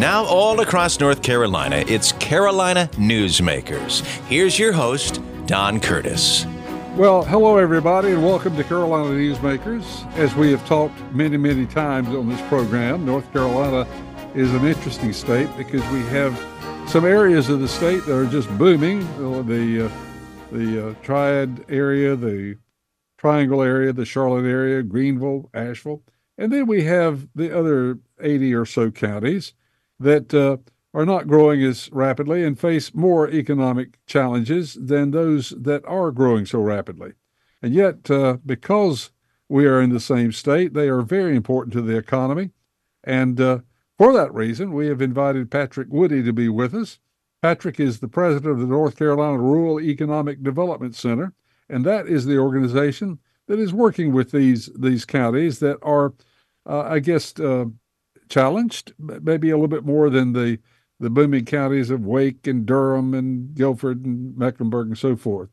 Now, all across North Carolina, it's Carolina Newsmakers. Here's your host, Don Curtis. Well, hello, everybody, and welcome to Carolina Newsmakers. As we have talked many, many times on this program, North Carolina is an interesting state because we have some areas of the state that are just booming. The uh, the uh, Triad area, the Triangle area, the Charlotte area, Greenville, Asheville, and then we have the other 80 or so counties that uh, are not growing as rapidly and face more economic challenges than those that are growing so rapidly. And yet, uh, because we are in the same state, they are very important to the economy. And uh, for that reason, we have invited Patrick Woodie to be with us. Patrick is the president of the North Carolina Rural Economic Development Center, and that is the organization that is working with these these counties that are, uh, I guess, uh, challenged, maybe a little bit more than the the booming counties of Wake and Durham and Guilford and Mecklenburg and so forth.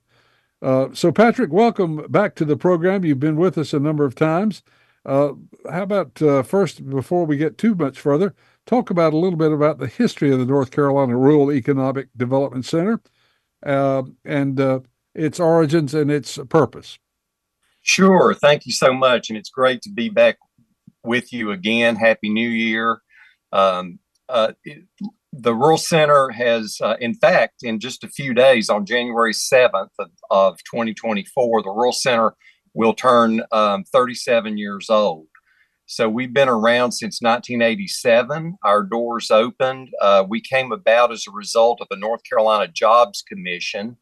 Uh, so, Patrick, welcome back to the program. You've been with us a number of times. Uh, how about uh, first, before we get too much further, talk about a little bit about the history of the North Carolina Rural Economic Development Center uh, and uh, its origins and its purpose. Sure. Thank you so much. And it's great to be back with you again. Happy New Year. Um, uh, the Rural Center has, uh, in fact, in just a few days, on January 7th of, of 2024, the Rural Center will turn um, 37 years old. So we've been around since 1987. Our doors opened. Uh, we came about as a result of a North Carolina Jobs Commission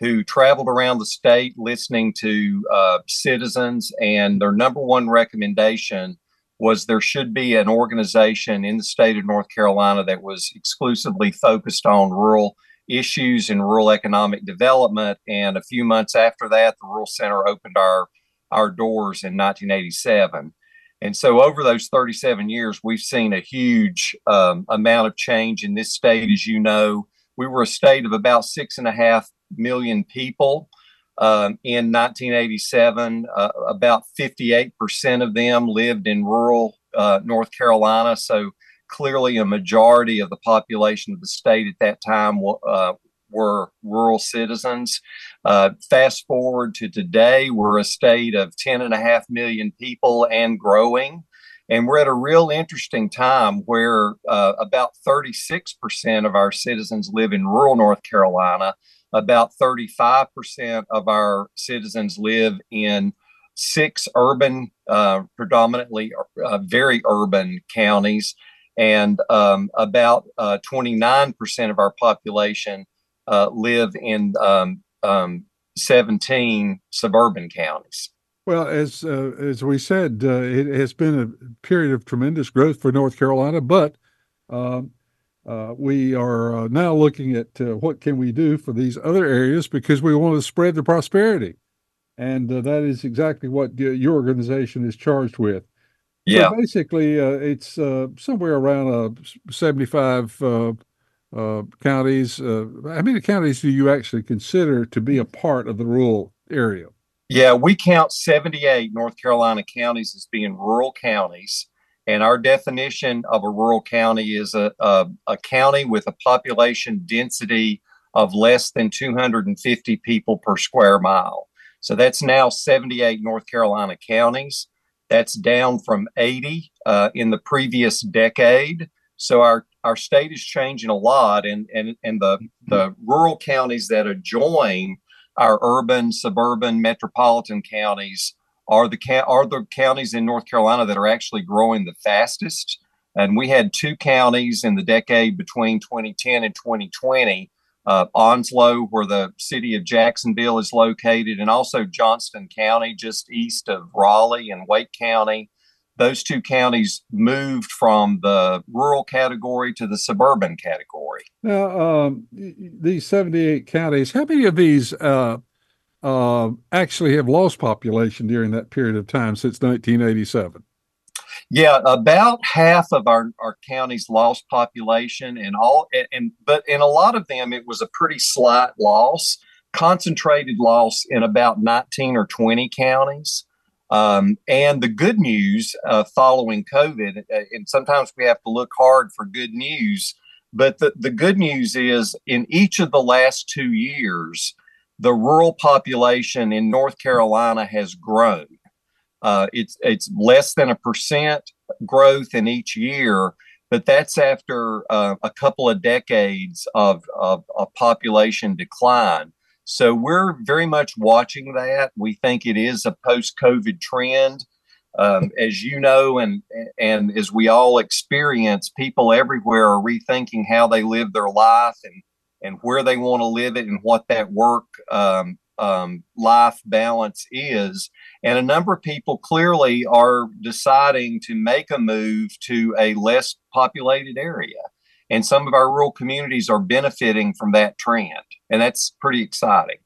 who traveled around the state listening to uh, citizens, and their number one recommendation was there should be an organization in the state of North Carolina that was exclusively focused on rural issues and rural economic development. And a few months after that, the Rural Center opened our, our doors in 1987. And so, over those 37 years, we've seen a huge um, amount of change in this state. As you know, we were a state of about six and a half million people. Um, in 1987, uh, about 58% of them lived in rural uh, North Carolina. So clearly, a majority of the population of the state at that time uh, were rural citizens. Uh, fast forward to today, we're a state of 10.5 million people and growing. And we're at a real interesting time where uh, about 36% of our citizens live in rural North Carolina about 35% of our citizens live in six urban, uh, predominantly uh, very urban counties, and um, about uh, 29% of our population uh, live in um, um, 17 suburban counties. Well, as uh, as we said, uh, it has been a period of tremendous growth for North Carolina, but um, uh, we are uh, now looking at uh, what can we do for these other areas because we want to spread the prosperity, and uh, that is exactly what your organization is charged with. Yeah. So basically, uh, it's uh, somewhere around 75 counties. how many counties do you actually consider to be a part of the rural area? Yeah, we count 78 North Carolina counties as being rural counties. And our definition of a rural county is a, a, a, county with a population density of less than 250 people per square mile. So that's now 78 North Carolina counties. That's down from 80 uh, in the previous decade. So our, our state is changing a lot, and, and, and the, the rural counties that adjoin our urban, suburban, metropolitan counties are the are the counties in North Carolina that are actually growing the fastest. And we had two counties in the decade between 2010 and 2020 uh, Onslow, where the city of Jacksonville is located, and also Johnston County, just east of Raleigh and Wake County. Those two counties moved from the rural category to the suburban category. Now, um, these 78 counties, how many of these uh, uh, actually have lost population during that period of time since 1987. Yeah, about half of our, our counties lost population, and all, and, and but in a lot of them, it was a pretty slight loss, concentrated loss in about 19 or 20 counties. Um, and the good news uh, following COVID, uh, and sometimes we have to look hard for good news, but the, the good news is in each of the last two years, the rural population in North Carolina has grown. Uh, it's it's less than a percent growth in each year, but that's after uh, a couple of decades of, of, of population decline. So we're very much watching that. We think it is a post-COVID trend. Um, as you know, and and as we all experience, people everywhere are rethinking how they live their life and and where they want to live it and what that work um, um, life balance is. And a number of people clearly are deciding to make a move to a less populated area. And some of our rural communities are benefiting from that trend. And that's pretty exciting.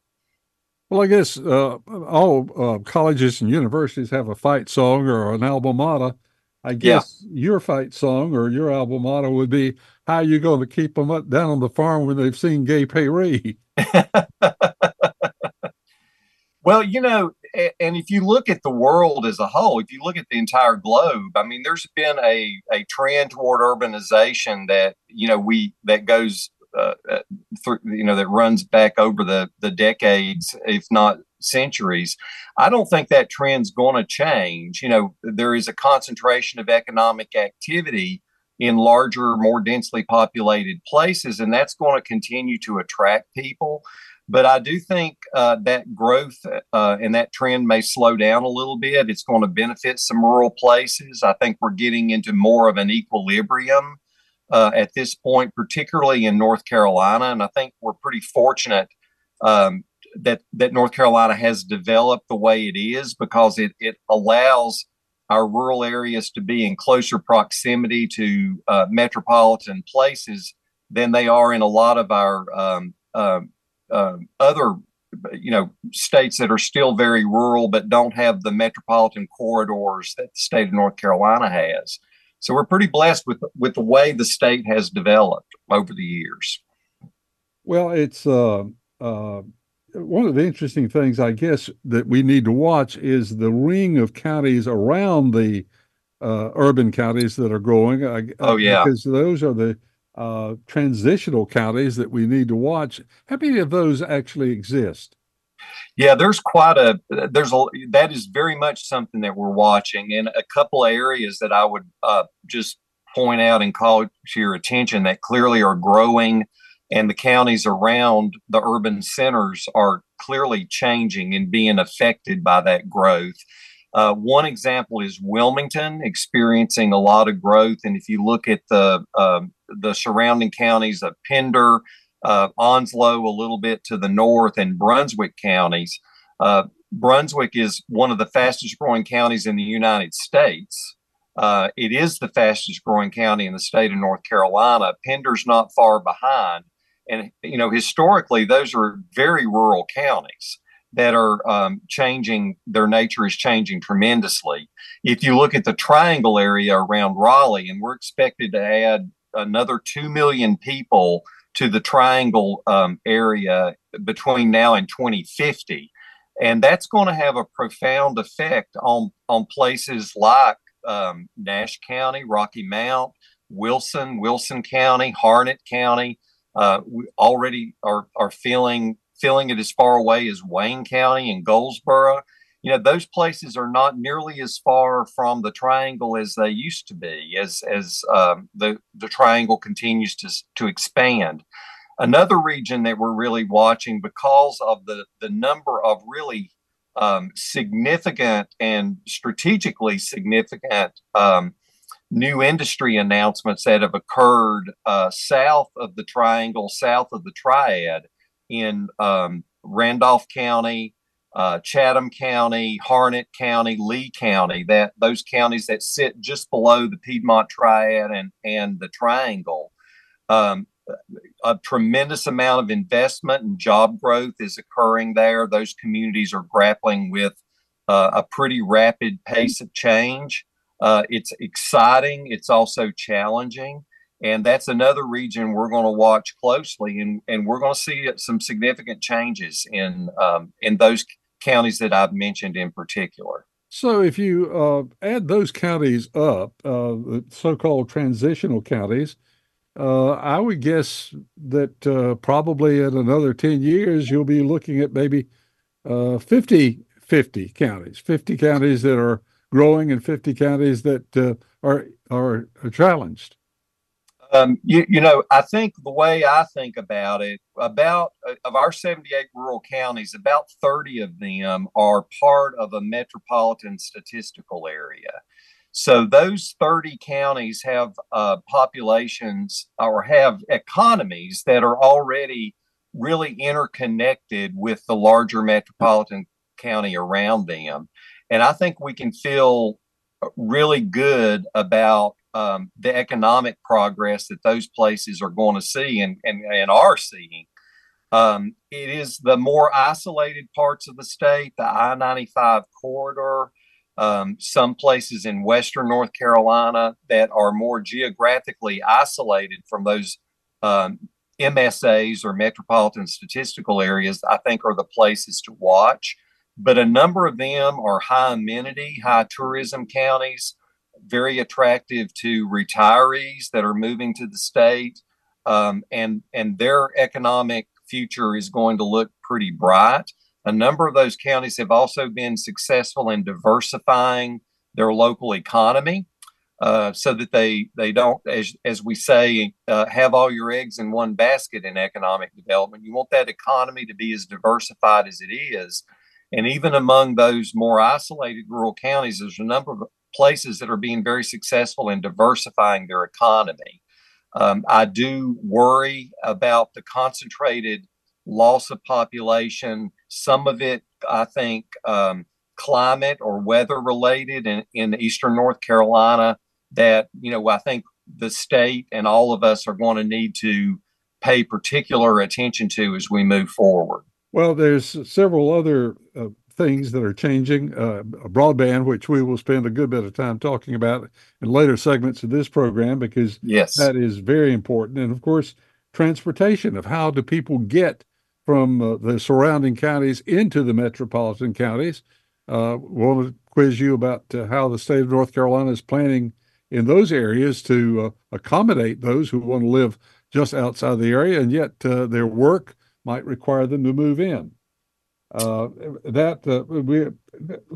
Well, I guess uh, all uh, colleges and universities have a fight song or an alma mater. I guess yeah. your fight song or your alma mater would be how you going to keep them up down on the farm when they've seen Gay Paree. well, you know, and if you look at the world as a whole, if you look at the entire globe, I mean, there's been a, a trend toward urbanization that, you know, we, that goes, uh, uh through, you know, that runs back over the, the decades, if not centuries. I don't think that trend's going to change. You know, there is a concentration of economic activity in larger, more densely populated places, and that's going to continue to attract people. But I do think uh, that growth uh, and that trend may slow down a little bit. It's going to benefit some rural places. I think we're getting into more of an equilibrium uh, at this point, particularly in North Carolina. And I think we're pretty fortunate um, that that North Carolina has developed the way it is because it it allows our rural areas to be in closer proximity to uh, metropolitan places than they are in a lot of our um, um, other you know states that are still very rural but don't have the metropolitan corridors that the state of North Carolina has. So we're pretty blessed with with the way the state has developed over the years. Well, it's uh, uh, one of the interesting things, I guess, that we need to watch is the ring of counties around the uh, urban counties that are growing. Uh, oh yeah, because those are the uh, transitional counties that we need to watch. How many of those actually exist? Yeah, there's quite a there's a that is very much something that we're watching, and a couple of areas that I would uh, just point out and call to your attention that clearly are growing, and the counties around the urban centers are clearly changing and being affected by that growth. Uh, one example is Wilmington experiencing a lot of growth, and if you look at the um, the surrounding counties of Pender, uh, Onslow, a little bit to the north, and Brunswick counties, uh, Brunswick is one of the fastest growing counties in the United States. Uh, it is the fastest growing county in the state of North Carolina. Pender's not far behind, and you know historically those are very rural counties that are um, changing, their nature is changing tremendously. If you look at the triangle area around Raleigh, and we're expected to add another 2 million people to the triangle um, area between now and 2050. And that's going to have a profound effect on, on places like um, Nash County, Rocky Mount, Wilson, Wilson County, Harnett County. Uh, we already are, are feeling feeling it as far away as Wayne County and Goldsboro. You know, those places are not nearly as far from the triangle as they used to be as as um, the the triangle continues to to expand. Another region that we're really watching because of the the number of really um, significant and strategically significant um, new industry announcements that have occurred uh, south of the triangle, south of the triad in um, Randolph County, uh, Chatham County, Harnett County, Lee County, that those counties that sit just below the Piedmont Triad and, and the Triangle. Um, a tremendous amount of investment and job growth is occurring there. Those communities are grappling with uh, a pretty rapid pace of change. Uh, it's exciting. It's also challenging and that's another region we're going to watch closely, and, and we're going to see some significant changes in um, in those counties that I've mentioned in particular. So if you uh, add those counties up, uh, the so-called transitional counties, uh, I would guess that uh, probably in another 10 years, you'll be looking at maybe uh, 50, 50 counties, 50 counties that are growing in 50 counties that uh, are, are challenged. Um, you, you know, I think the way I think about it, about uh, of our 78 rural counties, about 30 of them are part of a metropolitan statistical area. So those 30 counties have uh, populations or have economies that are already really interconnected with the larger metropolitan county around them. And I think we can feel really good about um, the economic progress that those places are going to see and, and, and are seeing. Um, it is the more isolated parts of the state, the I 95 corridor, um, some places in Western North Carolina that are more geographically isolated from those um, MSAs or metropolitan statistical areas, I think are the places to watch. But a number of them are high amenity, high tourism counties very attractive to retirees that are moving to the state, um, and and their economic future is going to look pretty bright. A number of those counties have also been successful in diversifying their local economy, uh, so that they they don't, as as we say, uh, have all your eggs in one basket in economic development. You want that economy to be as diversified as it is. And even among those more isolated rural counties, there's a number of places that are being very successful in diversifying their economy. Um, I do worry about the concentrated loss of population. Some of it, I think, um, climate or weather related in, in eastern North Carolina that, you know, I think the state and all of us are going to need to pay particular attention to as we move forward. Well, there's several other uh, things that are changing. Uh, broadband, which we will spend a good bit of time talking about in later segments of this program, because yes, that is very important. And of course, transportation of how do people get from uh, the surrounding counties into the metropolitan counties. Uh, we want to quiz you about uh, how the state of North Carolina is planning in those areas to uh, accommodate those who want to live just outside the area, and yet uh, their work might require them to move in. Uh, that uh, we, have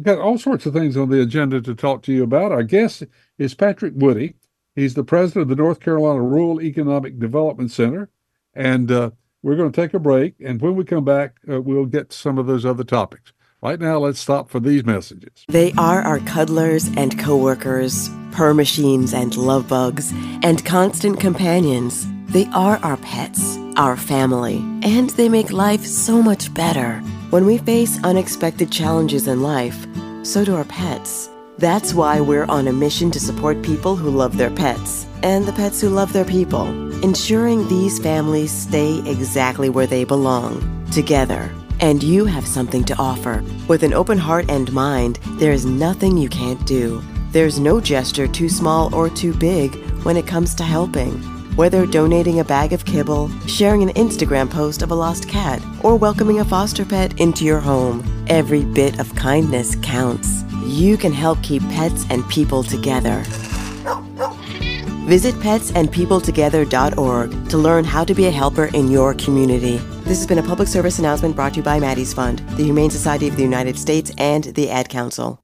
got all sorts of things on the agenda to talk to you about. Our guest is Patrick Woodie. He's the president of the North Carolina Rural Economic Development Center, and uh, we're going to take a break. And when we come back, uh, we'll get to some of those other topics. Right now, let's stop for these messages. They are our cuddlers and coworkers, purr machines and love bugs, and constant companions. They are our pets, our family, and they make life so much better. When we face unexpected challenges in life, so do our pets. That's why we're on a mission to support people who love their pets and the pets who love their people, ensuring these families stay exactly where they belong, together. And you have something to offer. With an open heart and mind, there is nothing you can't do. There's no gesture too small or too big when it comes to helping. Whether donating a bag of kibble, sharing an Instagram post of a lost cat, or welcoming a foster pet into your home, every bit of kindness counts. You can help keep pets and people together. Visit petsandpeopletogether.org to learn how to be a helper in your community. This has been a public service announcement brought to you by Maddie's Fund, the Humane Society of the United States, and the Ad Council.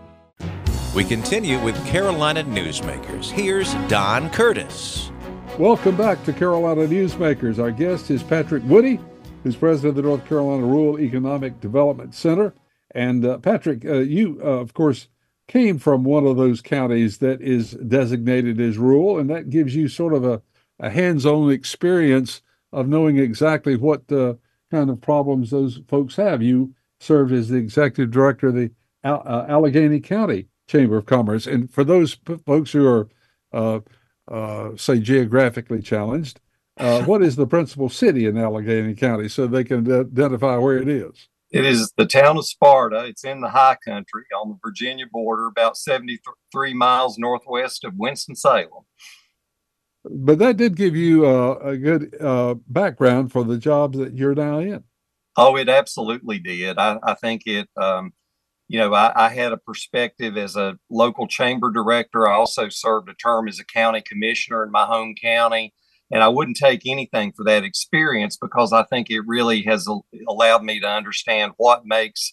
We continue with Carolina Newsmakers. Here's Don Curtis. Welcome back to Carolina Newsmakers. Our guest is Patrick Woodie, who's president of the North Carolina Rural Economic Development Center. And uh, Patrick, uh, you, uh, of course, came from one of those counties that is designated as rural, and that gives you sort of a, a hands on experience of knowing exactly what uh, kind of problems those folks have. You served as the executive director of the uh, Alleghany County Chamber of Commerce. And for those p- folks who are, uh, uh, say, geographically challenged, uh, what is the principal city in Alleghany County so they can identify where it is? It is the town of Sparta. It's in the high country on the Virginia border, about 73 miles northwest of Winston-Salem. But that did give you uh, a good uh, background for the jobs that you're now in. Oh, it absolutely did. I, I think it, um, you know, I, I, had a perspective as a local chamber director. I also served a term as a county commissioner in my home county. And I wouldn't take anything for that experience because I think it really has allowed me to understand what makes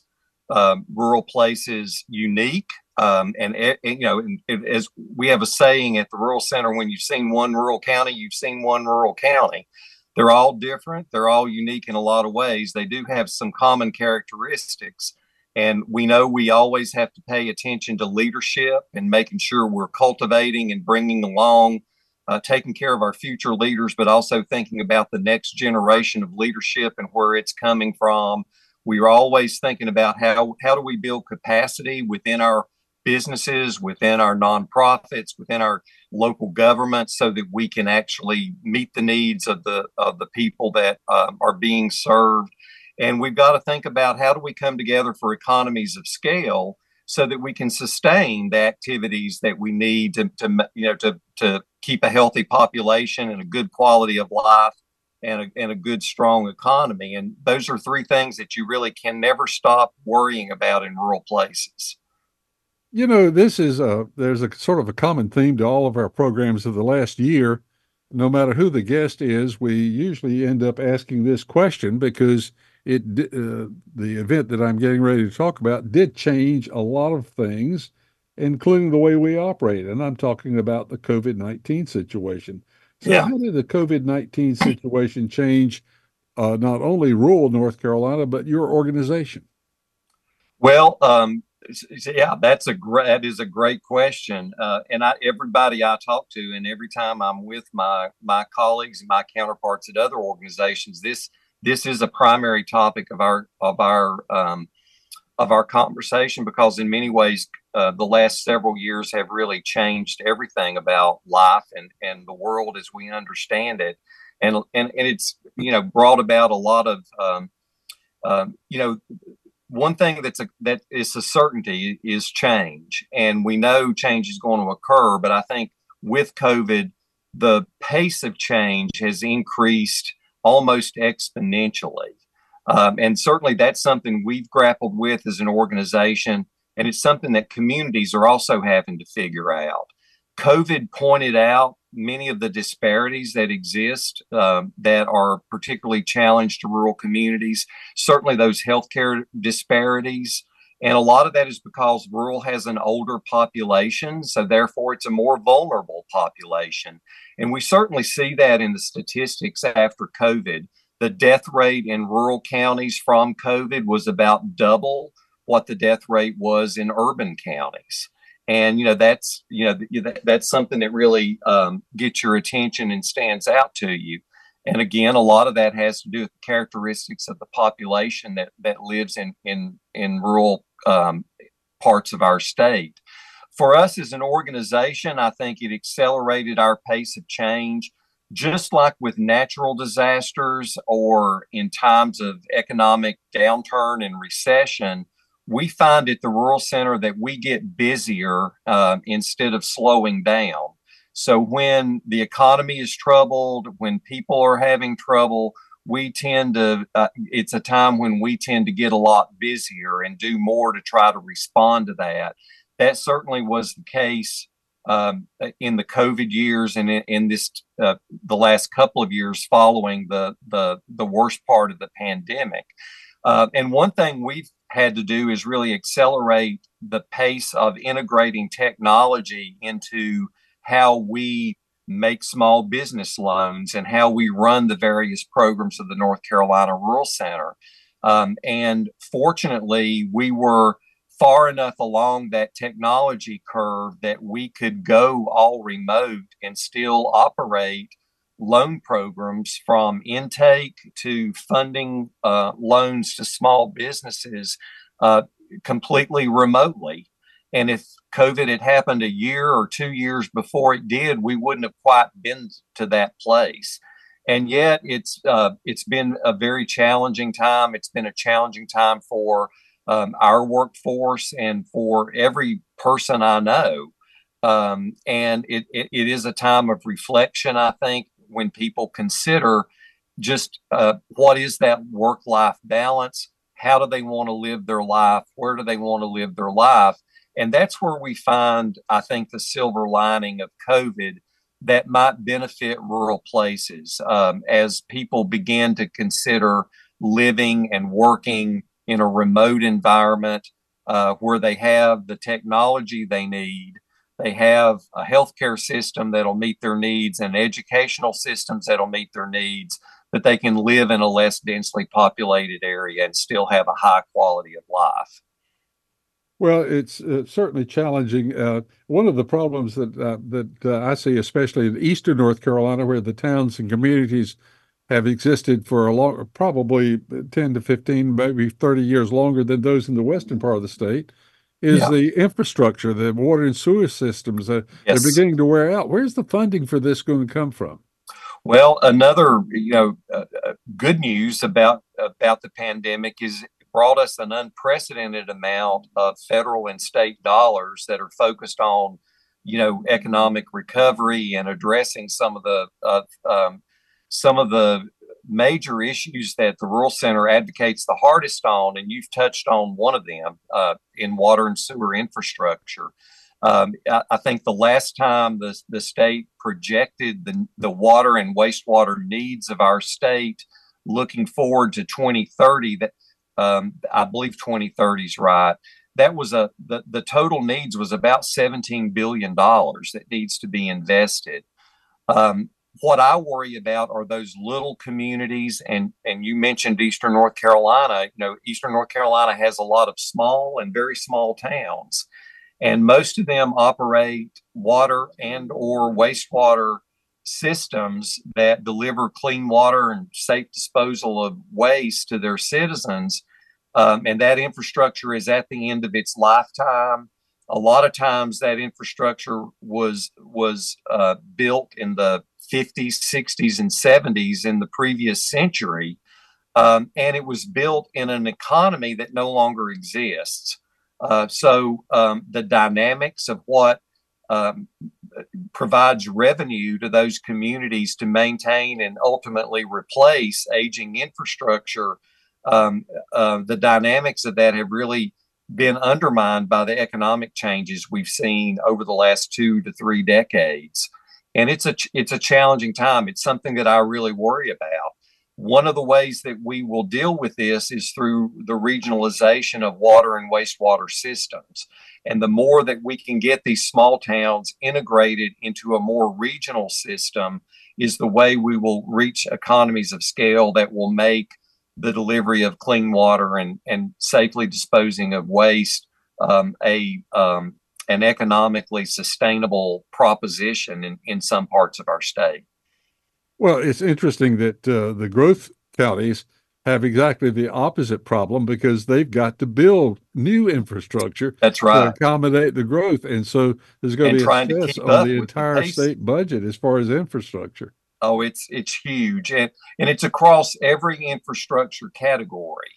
um, rural places unique. Um, and, and, you know, as we have a saying at the rural center, when you've seen one rural county, you've seen one rural county. They're all different. They're all unique in a lot of ways. They do have some common characteristics. And we know we always have to pay attention to leadership and making sure we're cultivating and bringing along uh, taking care of our future leaders, but also thinking about the next generation of leadership and where it's coming from. We are always thinking about how how do we build capacity within our businesses, within our nonprofits, within our local government, so that we can actually meet the needs of the of the people that um, are being served. And we've got to think about how do we come together for economies of scale so that we can sustain the activities that we need to, to you know to to keep a healthy population and a good quality of life and a, and a good strong economy. And those are three things that you really can never stop worrying about in rural places. You know this is a there's a sort of a common theme to all of our programs of the last year. No matter who the guest is we usually end up asking this question because it uh, the event that I'm getting ready to talk about did change a lot of things, including the way we operate. And I'm talking about the COVID 19 situation. So, yeah. how did the COVID 19 situation change uh, not only rural North Carolina, but your organization? Well, um, yeah, that's a great that is a great question. Uh, and I, everybody I talk to, and every time I'm with my my colleagues and my counterparts at other organizations, this this is a primary topic of our of our um, of our conversation because in many ways uh, the last several years have really changed everything about life and and the world as we understand it. And and, and it's you know brought about a lot of um, um, you know one thing that's a that is a certainty is change. And we know change is going to occur but i think with covid the pace of change has increased almost exponentially. Um, and certainly that's something we've grappled with as an organization. And it's something that communities are also having to figure out. COVID pointed out many of the disparities that exist um, that are particularly challenged to rural communities, certainly those healthcare disparities. And a lot of that is because rural has an older population, so therefore it's a more vulnerable population. And we certainly see that in the statistics after COVID. The death rate in rural counties from COVID was about double what the death rate was in urban counties. And you know that's you know that's something that really um, gets your attention and stands out to you. And again, a lot of that has to do with the characteristics of the population that that lives in in in rural um, parts of our state. For us as an organization, I think it accelerated our pace of change. Just like with natural disasters or in times of economic downturn and recession, we find at the Rural Center that we get busier uh, instead of slowing down. So when the economy is troubled, when people are having trouble, we tend to, uh, it's a time when we tend to get a lot busier and do more to try to respond to that. That certainly was the case um, in the COVID years and in, in this uh, the last couple of years following the the the worst part of the pandemic. Uh, and one thing we've had to do is really accelerate the pace of integrating technology into how we make small business loans and how we run the various programs of the North Carolina Rural Center. Um, and fortunately, we were far enough along that technology curve that we could go all remote and still operate loan programs from intake to funding uh, loans to small businesses uh, completely remotely. And if COVID had happened a year or two years before it did, we wouldn't have quite been to that place. And yet, it's uh, it's been a very challenging time. It's been a challenging time for um, our workforce and for every person I know. Um, and it, it, it is a time of reflection, I think, when people consider just uh, what is that work life balance? How do they want to live their life? Where do they want to live their life? And that's where we find, I think, the silver lining of COVID that might benefit rural places um, as people begin to consider living and working in a remote environment uh, where they have the technology they need. They have a healthcare system that'll meet their needs and educational systems that'll meet their needs, that they can live in a less densely populated area and still have a high quality of life. Well, it's uh, certainly challenging. Uh, one of the problems that uh, that uh, I see, especially in eastern North Carolina, where the towns and communities have existed for a long, probably ten to fifteen, maybe thirty years longer than those in the western part of the state, is yeah. the infrastructure, the water and sewer systems. Uh, yes. They're beginning to wear out. Where's the funding for this going to come from? Well, another you know uh, good news about about the pandemic is brought us an unprecedented amount of federal and state dollars that are focused on, you know, economic recovery and addressing some of the uh, um, some of the major issues that the rural center advocates the hardest on, and you've touched on one of them uh, in water and sewer infrastructure. Um, I, I, think the last time the, the state projected the, the water and wastewater needs of our state looking forward to 2030, that um, I believe 2030 is right. That was a the, the total needs was about 17 billion dollars that needs to be invested. Um, what I worry about are those little communities, and and you mentioned Eastern North Carolina. You know, Eastern North Carolina has a lot of small and very small towns, and most of them operate water and or wastewater systems that deliver clean water and safe disposal of waste to their citizens. Um, and that infrastructure is at the end of its lifetime. A lot of times, that infrastructure was was uh, built in the 50s, 60s, and 70s in the previous century, um, and it was built in an economy that no longer exists. Uh, so um, the dynamics of what um, provides revenue to those communities to maintain and ultimately replace aging infrastructure. Um, uh, the dynamics of that have really been undermined by the economic changes we've seen over the last two to three decades. And it's a it's a challenging time. It's something that I really worry about. One of the ways that we will deal with this is through the regionalization of water and wastewater systems. And the more that we can get these small towns integrated into a more regional system, is the way we will reach economies of scale that will make the delivery of clean water and, and safely disposing of waste um, a um, an economically sustainable proposition in, in some parts of our state. Well, it's interesting that uh, the growth counties have exactly the opposite problem because they've got to build new infrastructure. That's right. To accommodate the growth. And so there's going and to be a stress on the entire the state budget as far as infrastructure. Oh, it's it's huge. And and it's across every infrastructure category.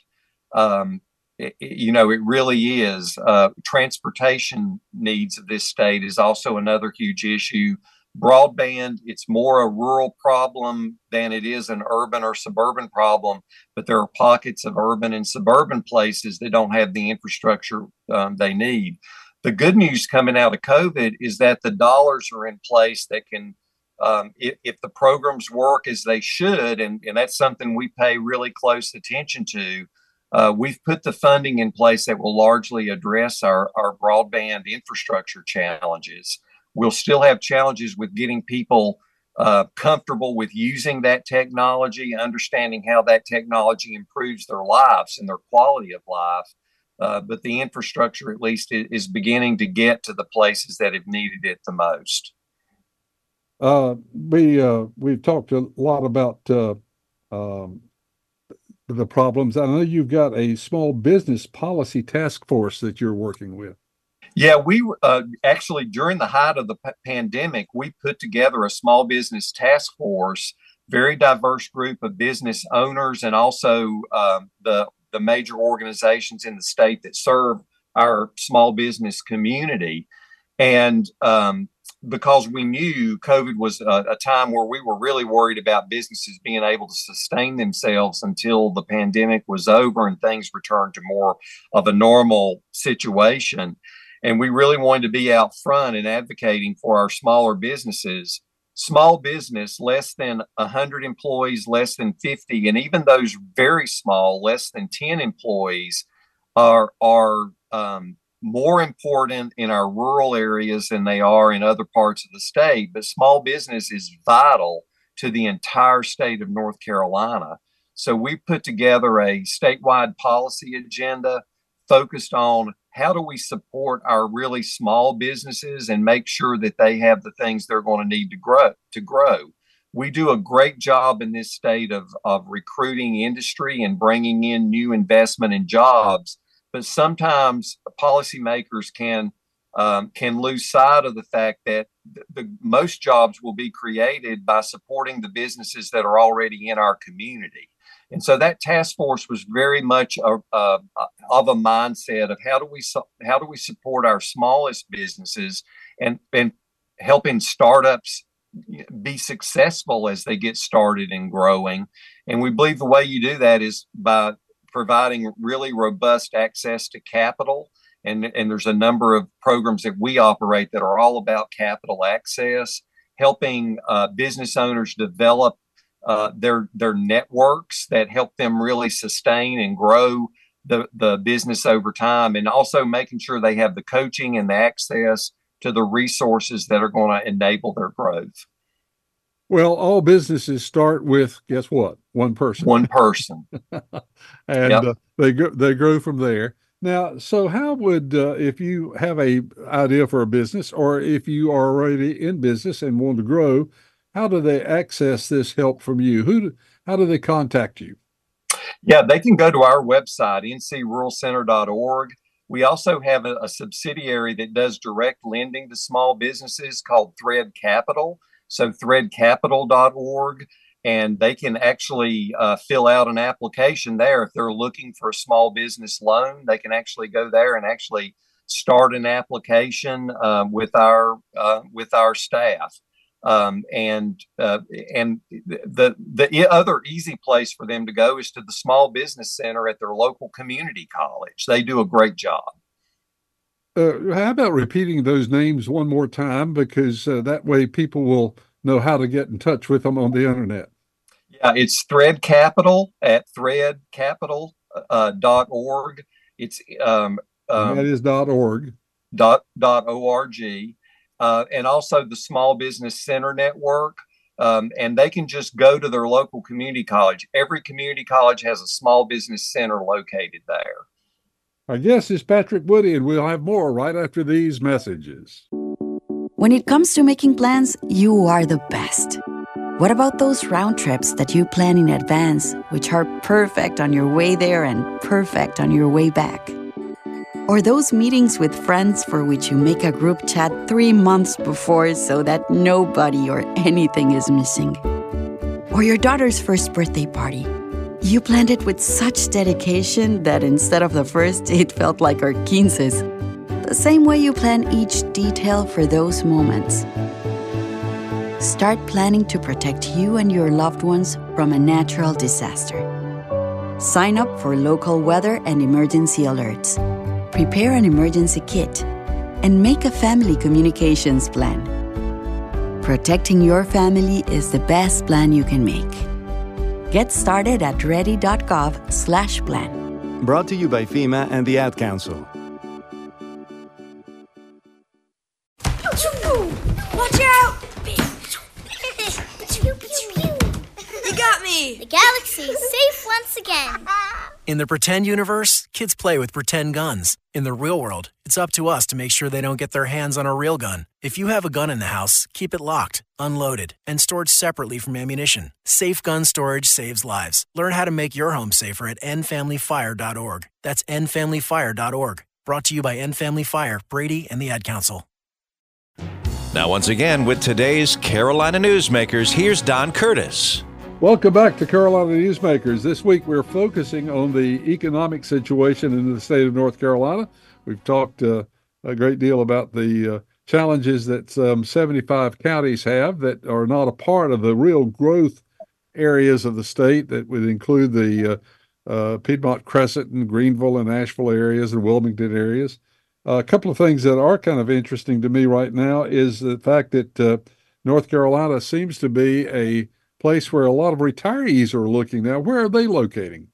Um, it, you know, it really is. Uh, transportation needs of this state is also another huge issue broadband it's more a rural problem than it is an urban or suburban problem but there are pockets of urban and suburban places that don't have the infrastructure um, they need the good news coming out of covid is that the dollars are in place that can um, if, if, the programs work as they should and, and that's something we pay really close attention to uh, we've put the funding in place that will largely address our, our broadband infrastructure challenges We'll still have challenges with getting people uh, comfortable with using that technology, understanding how that technology improves their lives and their quality of life. Uh, but the infrastructure, at least, is beginning to get to the places that have needed it the most. Uh, we uh, we've talked a lot about uh, um, the problems. I know you've got a small business policy task force that you're working with. Yeah, we uh, actually during the height of the p- pandemic, we put together a small business task force, very diverse group of business owners, and also um, the the major organizations in the state that serve our small business community. And um, because we knew COVID was a, a, time where we were really worried about businesses being able to sustain themselves until the pandemic was over and things returned to more of a normal situation. And we really wanted to be out front and advocating for our smaller businesses. Small business, less than 100 employees, less than 50, and even those very small, less than 10 employees, are, are um, more important in our rural areas than they are in other parts of the state. But small business is vital to the entire state of North Carolina. So we put together a statewide policy agenda focused on how do we support our really small businesses and make sure that they have the things they're going to need to grow to grow we do a great job in this state of, of recruiting industry and bringing in new investment and jobs but sometimes policymakers can um, can lose sight of the fact that the, the, most jobs will be created by supporting the businesses that are already in our community. And so that task force was very much a, a, of a mindset of how do we how do we support our smallest businesses and and helping startups be successful as they get started and growing. And we believe the way you do that is by providing really robust access to capital. And, and there's a number of programs that we operate that are all about capital access, helping uh, business owners develop uh, their their networks that help them really sustain and grow the, the business over time, and also making sure they have the coaching and the access to the resources that are going to enable their growth. Well, all businesses start with guess what? One person. One person. and yep. uh, they go they grow from there. Now, so how would uh, if you have a idea for a business, or if you are already in business and want to grow, how do they access this help from you? Who? Do, how do they contact you? Yeah, they can go to our website, ncruralcenter.org. We also have a, a subsidiary that does direct lending to small businesses called Thread Capital. So threadcapital.org and they can actually uh, fill out an application there. If they're looking for a small business loan they can actually go there and actually start an application uh, with our uh, with our staff. Um, and uh, and the the other easy place for them to go is to the small business center at their local community college. They do a great job uh, how about repeating those names one more time because uh, that way people will know how to get in touch with them on the internet yeah, it's Thread Capital at threadcapital.org. Uh, dot org. it's um, um, that is dot org. Dot dot org, uh, and also the Small Business Center Network. Um, and they can just go to their local community college. Every community college has a small business center located there. Our guest is Patrick Woodie, and we'll have more right after these messages. When it comes to making plans, you are the best. What about those round trips that you plan in advance, which are perfect on your way there and perfect on your way back? Or those meetings with friends for which you make a group chat three months before so that nobody or anything is missing? Or your daughter's first birthday party? You planned it with such dedication that instead of the first, it felt like our quinces. The same way you plan each detail for those moments. Start planning to protect you and your loved ones from a natural disaster. Sign up for local weather and emergency alerts. Prepare an emergency kit and make a family communications plan. Protecting your family is the best plan you can make. Get started at ready.gov slash plan. Brought to you by FEMA and the Ad Council. Watch out! You got me! The galaxy is safe once again. In the pretend universe, kids play with pretend guns. In the real world, it's up to us to make sure they don't get their hands on a real gun. If you have a gun in the house, keep it locked, unloaded, and stored separately from ammunition. Safe gun storage saves lives. Learn how to make your home safer at endfamilyfire.org. That's endfamilyfire.org. Brought to you by End Family Fire, Brady, and the Ad Council. Now, once again, with today's Carolina Newsmakers, here's Don Curtis. Welcome back to Carolina Newsmakers. This week we're focusing on the economic situation in the state of North Carolina. We've talked uh, a great deal about the uh, challenges that some 75 counties have that are not a part of the real growth areas of the state that would include the uh, uh, Piedmont Crescent and Greenville and Asheville areas and Wilmington areas. Uh, a couple of things that are kind of interesting to me right now is the fact that uh, North Carolina seems to be a place where a lot of retirees are looking now. Where are they locating?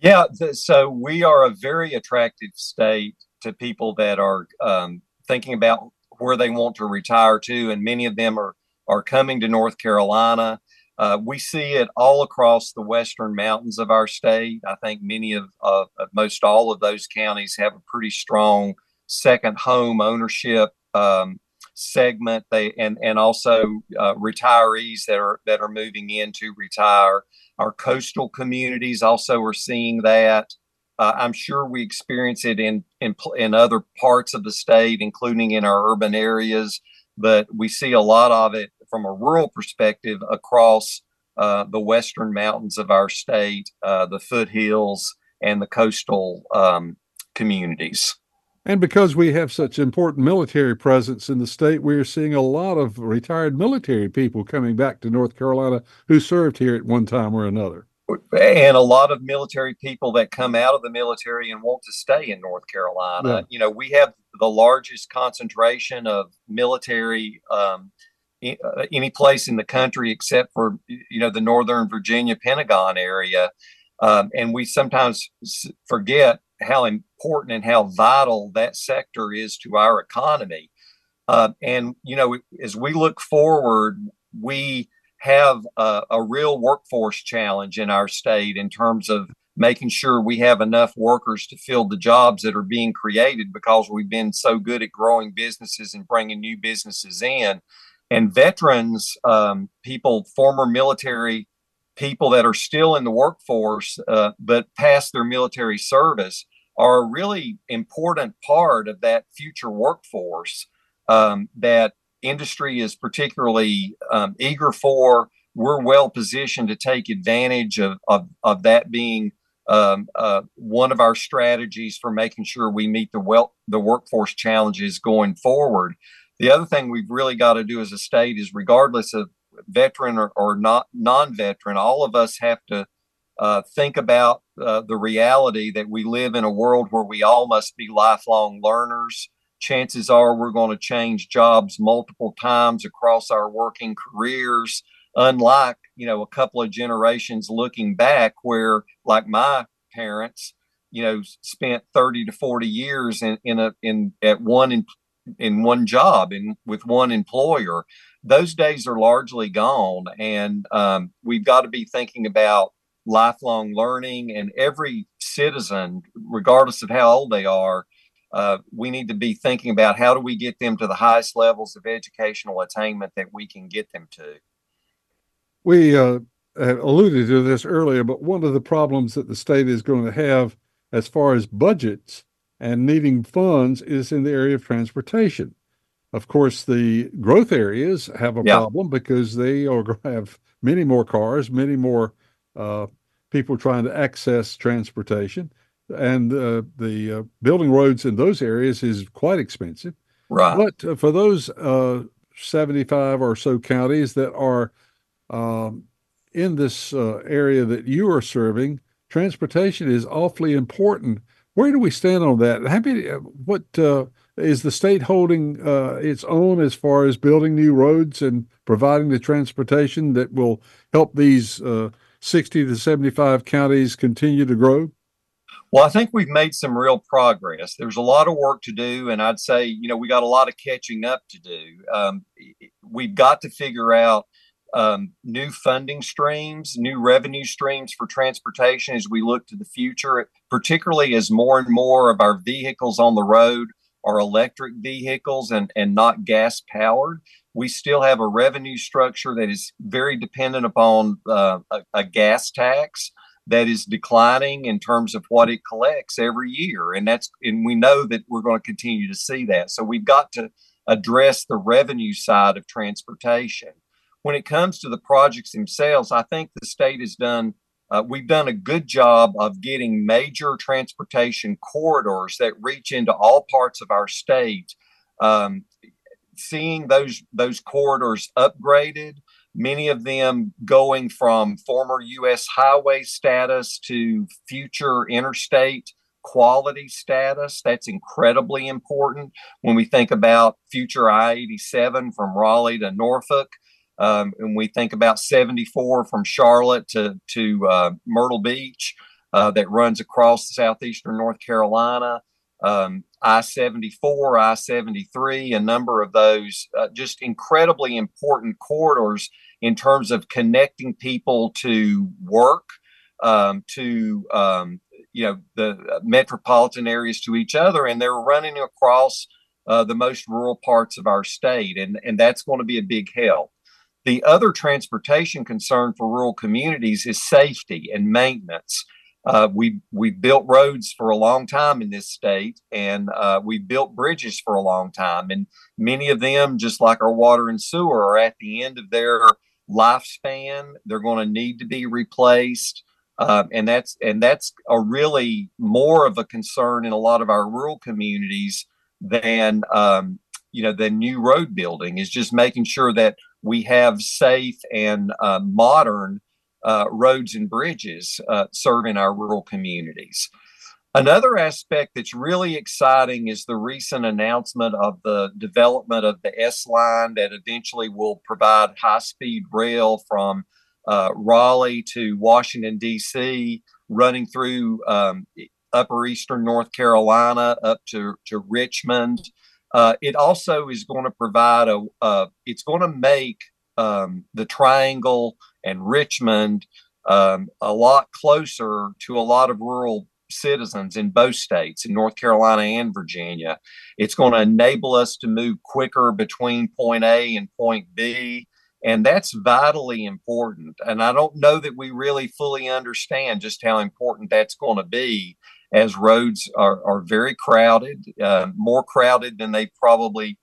Yeah, th- so we are a very attractive state to people that are um, thinking about where they want to retire to, and many of them are are coming to North Carolina. Uh, we see it all across the western mountains of our state. I think many of, of, of, most all of those counties have a pretty strong second home ownership um, segment. They and and also uh, retirees that are that are moving in to retire. Our coastal communities also are seeing that. Uh, I'm sure we experience it in, in in other parts of the state, including in our urban areas. But we see a lot of it from a rural perspective across uh, the western mountains of our state, uh, the foothills, and the coastal um, communities. And because we have such important military presence in the state, we are seeing a lot of retired military people coming back to North Carolina who served here at one time or another. And a lot of military people that come out of the military and want to stay in North Carolina. Yeah. You know, we have the largest concentration of military um, uh, any place in the country except for you know the Northern Virginia Pentagon area, um, and we sometimes forget how important and how vital that sector is to our economy. Uh, and you know, as we look forward, we have a, a real workforce challenge in our state in terms of making sure we have enough workers to fill the jobs that are being created because we've been so good at growing businesses and bringing new businesses in and veterans, um, people, former military people that are still in the workforce uh, but past their military service are a really important part of that future workforce um, that industry is particularly um, eager for. We're well positioned to take advantage of, of, of that being um, uh, one of our strategies for making sure we meet the well the workforce challenges going forward. The other thing we've really got to do as a state is, regardless of veteran or, or not non-veteran, all of us have to uh, think about uh, the reality that we live in a world where we all must be lifelong learners. Chances are we're going to change jobs multiple times across our working careers. Unlike you know a couple of generations looking back, where like my parents, you know, spent 30 to 40 years in, in a in at one in, in one job and with one employer. Those days are largely gone, and um, we've got to be thinking about lifelong learning. And every citizen, regardless of how old they are, uh, we need to be thinking about how do we get them to the highest levels of educational attainment that we can get them to. We uh, alluded to this earlier, but one of the problems that the state is going to have as far as budgets and needing funds is in the area of transportation. Of course, the growth areas have a yeah. problem because they are going to have many more cars, many more uh, people trying to access transportation, and uh, the uh, building roads in those areas is quite expensive. Right. But uh, for those uh, 75 or so counties that are um, in this uh, area that you are serving, transportation is awfully important where do we stand on that? How many, what uh, is the state holding uh, its own as far as building new roads and providing the transportation that will help these uh, 60 to 75 counties continue to grow? Well, I think we've made some real progress. There's a lot of work to do, and I'd say, you know, we got a lot of catching up to do. Um, we've got to figure out um, new funding streams, new revenue streams for transportation as we look to the future, particularly as more and more of our vehicles on the road are electric vehicles and, and not gas powered. We still have a revenue structure that is very dependent upon uh, a, a, gas tax. that is declining in terms of what it collects every year. And that's, and we know that we're going to continue to see that. So we've got to address the revenue side of transportation. When it comes to the projects themselves, I think the state has done, uh, we've done a good job of getting major transportation corridors that reach into all parts of our state. Um, seeing those those corridors upgraded many of them going from former U.S. highway status to future interstate quality status. That's incredibly important when we think about future I 87 from Raleigh to Norfolk. Um, and we think about 74 from Charlotte to, to uh, Myrtle Beach uh, that runs across southeastern North Carolina. Um, I 74, I 73, a number of those uh, just incredibly important corridors in terms of connecting people to work, um, to um, you know the metropolitan areas to each other, and they're running across uh, the most rural parts of our state, and and that's going to be a big help. The other transportation concern for rural communities is safety and maintenance. Uh, we we've built roads for a long time in this state, and uh, we've built bridges for a long time, and many of them, just like our water and sewer, are at the end of their lifespan. They're going to need to be replaced, uh, and that's and that's a really more of a concern in a lot of our rural communities than um, you know the new road building is just making sure that we have safe and uh, modern uh, roads and bridges uh, serving our rural communities. Another aspect that's really exciting is the recent announcement of the development of the S line that eventually will provide high speed rail from uh, Raleigh to Washington, D.C., running through um, upper eastern North Carolina up to, to Richmond. Uh, it also is going to provide a, uh, it's going to make um, the Triangle and Richmond um, a lot closer to a lot of rural citizens in both states, in North Carolina and Virginia. It's going to enable us to move quicker between point A and point B. And that's vitally important. And I don't know that we really fully understand just how important that's going to be as roads are, are very crowded, uh, more crowded than they probably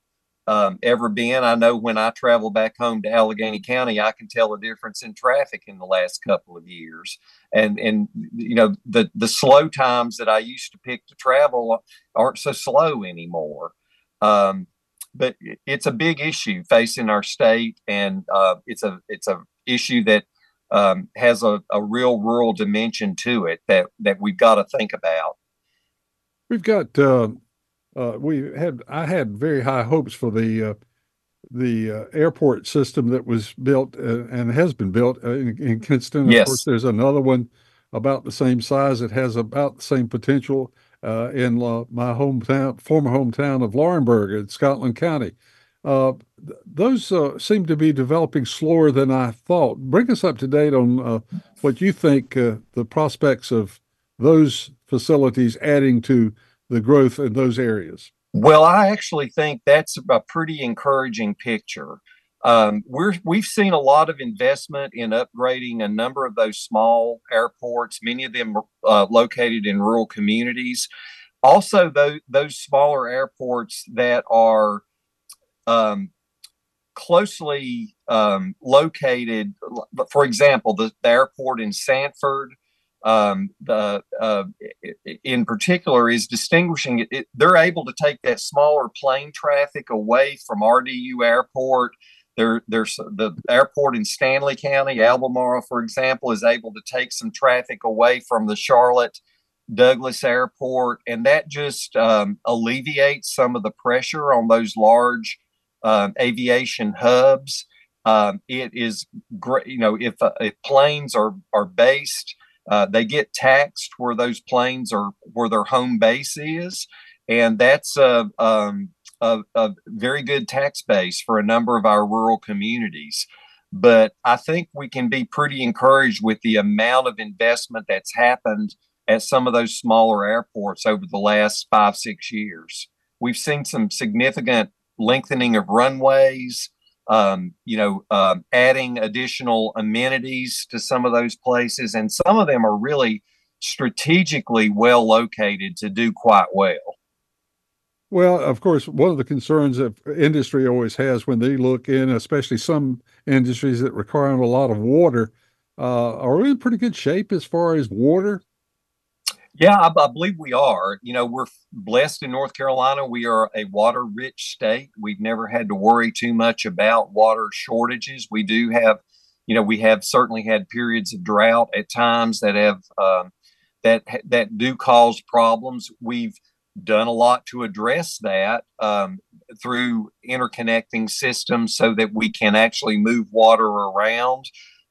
um, ever been. I know when I travel back home to Alleghany County, I can tell a difference in traffic in the last couple of years. And and you know the the slow times that I used to pick to travel aren't so slow anymore. Um, but it's a big issue facing our state, and uh, it's a it's a issue that um, has a, a real rural dimension to it that that we've got to think about. We've got uh, uh, we had I had very high hopes for the uh, the uh, airport system that was built uh, and has been built uh, in, in Kinston. Yes. Of course, there's another one about the same size. It has about the same potential uh, in my hometown, former hometown of Laurinburg in Scotland County. Th- those seem to be developing slower than I thought. Bring us up to date on what you think the prospects of those facilities adding to the growth in those areas? Well, I actually think that's a pretty encouraging picture. Um, we're we've seen a lot of investment in upgrading a number of those small airports, many of them uh, located in rural communities. Also, those those smaller airports that are um, closely um, located. For example, the, the, airport in Sanford um, the uh, in particular is distinguishing it, it, They're able to take that smaller plane traffic away from RDU Airport. There, there's the airport in Stanly County, Albemarle, for example, is able to take some traffic away from the Charlotte Douglas Airport, and that just um, alleviates some of the pressure on those large um, aviation hubs. Um, it is great, you know, if, uh, if planes are are based uh, they get taxed where those planes are where their home base is, and that's a, um, a, a very good tax base for a number of our rural communities. But I think we can be pretty encouraged with the amount of investment that's happened at some of those smaller airports over the last five, six years. We've seen some significant lengthening of runways. Um, you know, um, adding additional amenities to some of those places, and some of them are really strategically well located to do quite well. Well, of course, one of the concerns that industry always has when they look in, especially some industries that require a lot of water, uh, are we in pretty good shape as far as water? Yeah, I, I, believe we are. You know, we're blessed in North Carolina. We are a water rich state. We've never had to worry too much about water shortages. We do have, you know, we have certainly had periods of drought at times that have um, that that do cause problems. We've done a lot to address that um, through interconnecting systems so that we can actually move water around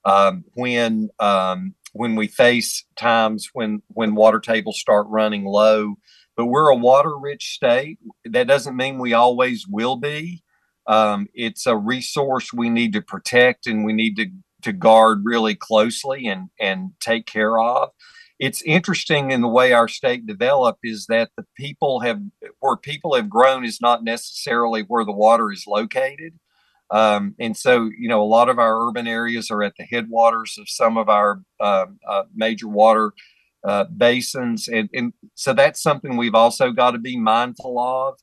um, when um, when we face times when when water tables start running low. But we're a water rich state. That doesn't mean we always will be. Um, it's a resource we need to protect and we need to to guard really closely and and take care of it's interesting in the way our state developed is that the people have where people have grown is not necessarily where the water is located um, and so you know a lot of our urban areas are at the headwaters of some of our uh, uh, major water uh, basins and, and, so that's something we've also got to be mindful of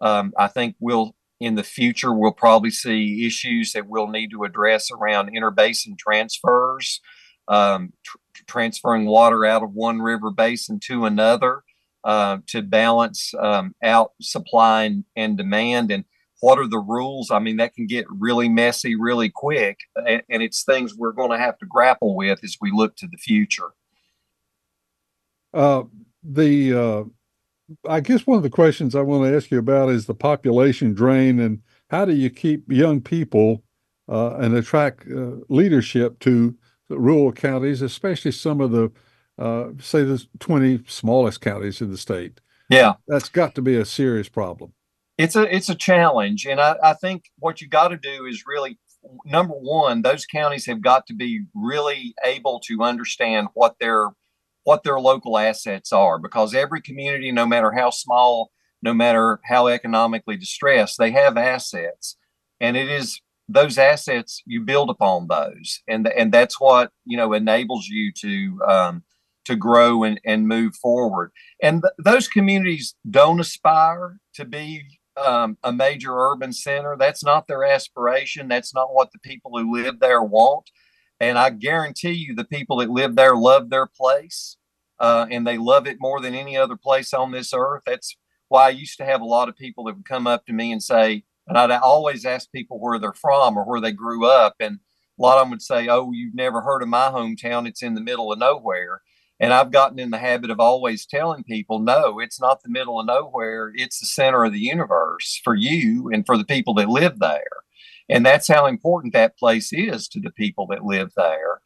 um, i think we'll in the future we'll probably see issues that we'll need to address around interbasin transfers um, tr- transferring water out of one river basin to another uh, to balance um, out supply and, and, demand. And what are the rules? I mean, that can get really messy really quick. And, and it's things we're going to have to grapple with as we look to the future. Uh, the uh, I guess one of the questions I want to ask you about is the population drain and how do you keep young people uh, and attract uh, leadership to rural counties, especially some of the, uh, say, the 20 smallest counties in the state. Yeah. That's got to be a serious problem. It's a it's a challenge, and I, I think what you got to do is really number one, those counties have got to be really able to understand what their what their local assets are, because every community, no matter how small, no matter how economically distressed, they have assets, and it is those assets you build upon those and and that's what you know enables you to um, to grow and, and move forward and th- those communities don't aspire to be um, a major urban center that's not their aspiration that's not what the people who live there want and i guarantee you the people that live there love their place uh, and they love it more than any other place on this earth that's why i used to have a lot of people that would come up to me and say and I'd always ask people where they're from or where they grew up. And a lot of them would say, Oh, you've never heard of my hometown. It's in the middle of nowhere. And I've gotten in the habit of always telling people, no, it's not the middle of nowhere. It's the center of the universe for you and for the people that live there. And that's how important that place is to the people that live there.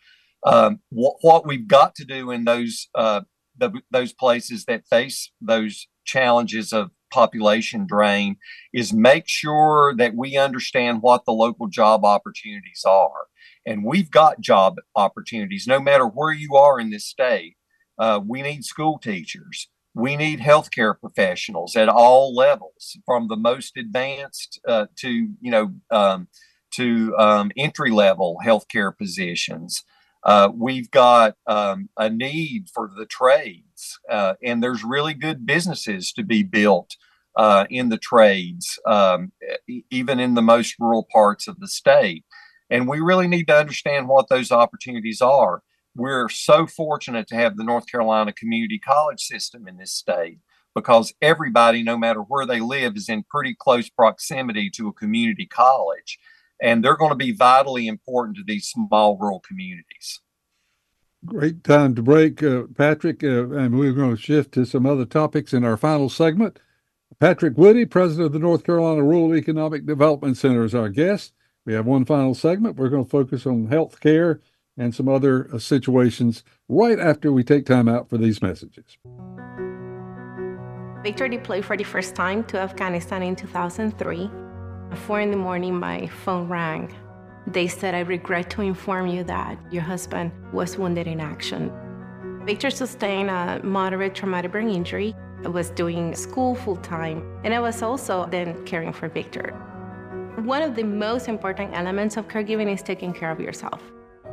Um, wh- what we've got to do in those uh, the, those places that face those challenges of population drain is make sure that we understand what the local job opportunities are. And we've got job opportunities no matter where you are in this state. Uh, we need school teachers. We need healthcare professionals at all levels, from the most advanced uh, to you know um, to um, entry level healthcare positions. Uh, we've got um, a need for the trades, uh, and there's really good businesses to be built uh, in the trades, um, even in the most rural parts of the state. And we really need to understand what those opportunities are. We're so fortunate to have the North Carolina community college system in this state because everybody, no matter where they live, is in pretty close proximity to a community college and they're going to be vitally important to these small rural communities. Great time to break, uh, Patrick, uh, and we're going to shift to some other topics in our final segment. Patrick Woodie, president of the North Carolina Rural Economic Development Center, is our guest. We have one final segment. We're going to focus on health care and some other uh, situations right after we take time out for these messages. Victor deployed for the first time to Afghanistan in 2003. At four in the morning, my phone rang. They said, I regret to inform you that your husband was wounded in action. Victor sustained a moderate traumatic brain injury. I was doing school full time, and I was also then caring for Victor. One of the most important elements of caregiving is taking care of yourself.